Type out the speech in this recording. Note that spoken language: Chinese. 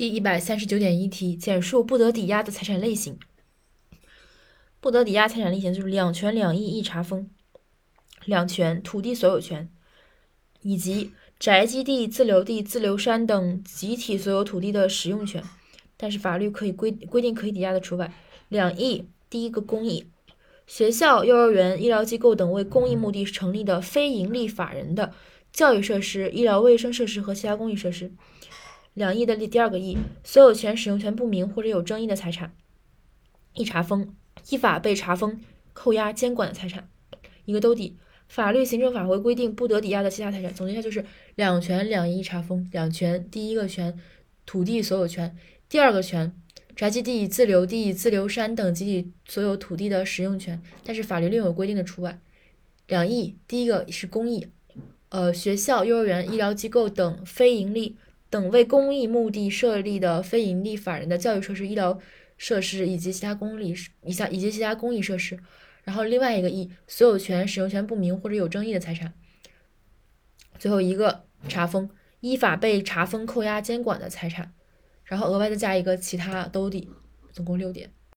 第一百三十九点一题，简述不得抵押的财产类型。不得抵押财产类型就是两权两益一查封，两权土地所有权，以及宅基地、自留地、自留山等集体所有土地的使用权。但是法律可以规规定可以抵押的除外。两益，第一个公益，学校、幼儿园、医疗机构等为公益目的成立的非营利法人的教育设施、医疗卫生设施和其他公益设施。两亿的第二个亿，所有权、使用权不明或者有争议的财产，一查封，依法被查封、扣押、监管的财产。一个兜底，法律、行政法规规定不得抵押的其他财产。总结一下，就是两权两亿查封。两权，第一个权，土地所有权；第二个权，宅基地、自留地、自留山等集体所有土地的使用权。但是法律另有规定的除外。两亿，第一个是公益，呃，学校、幼儿园、医疗机构等非盈利。等为公益目的设立的非营利法人的教育设施、医疗设施以及其他公立以下以及其他公益设施。然后另外一个一，所有权、使用权不明或者有争议的财产。最后一个查封，依法被查封、扣押、监管的财产。然后额外再加一个其他兜底，总共六点。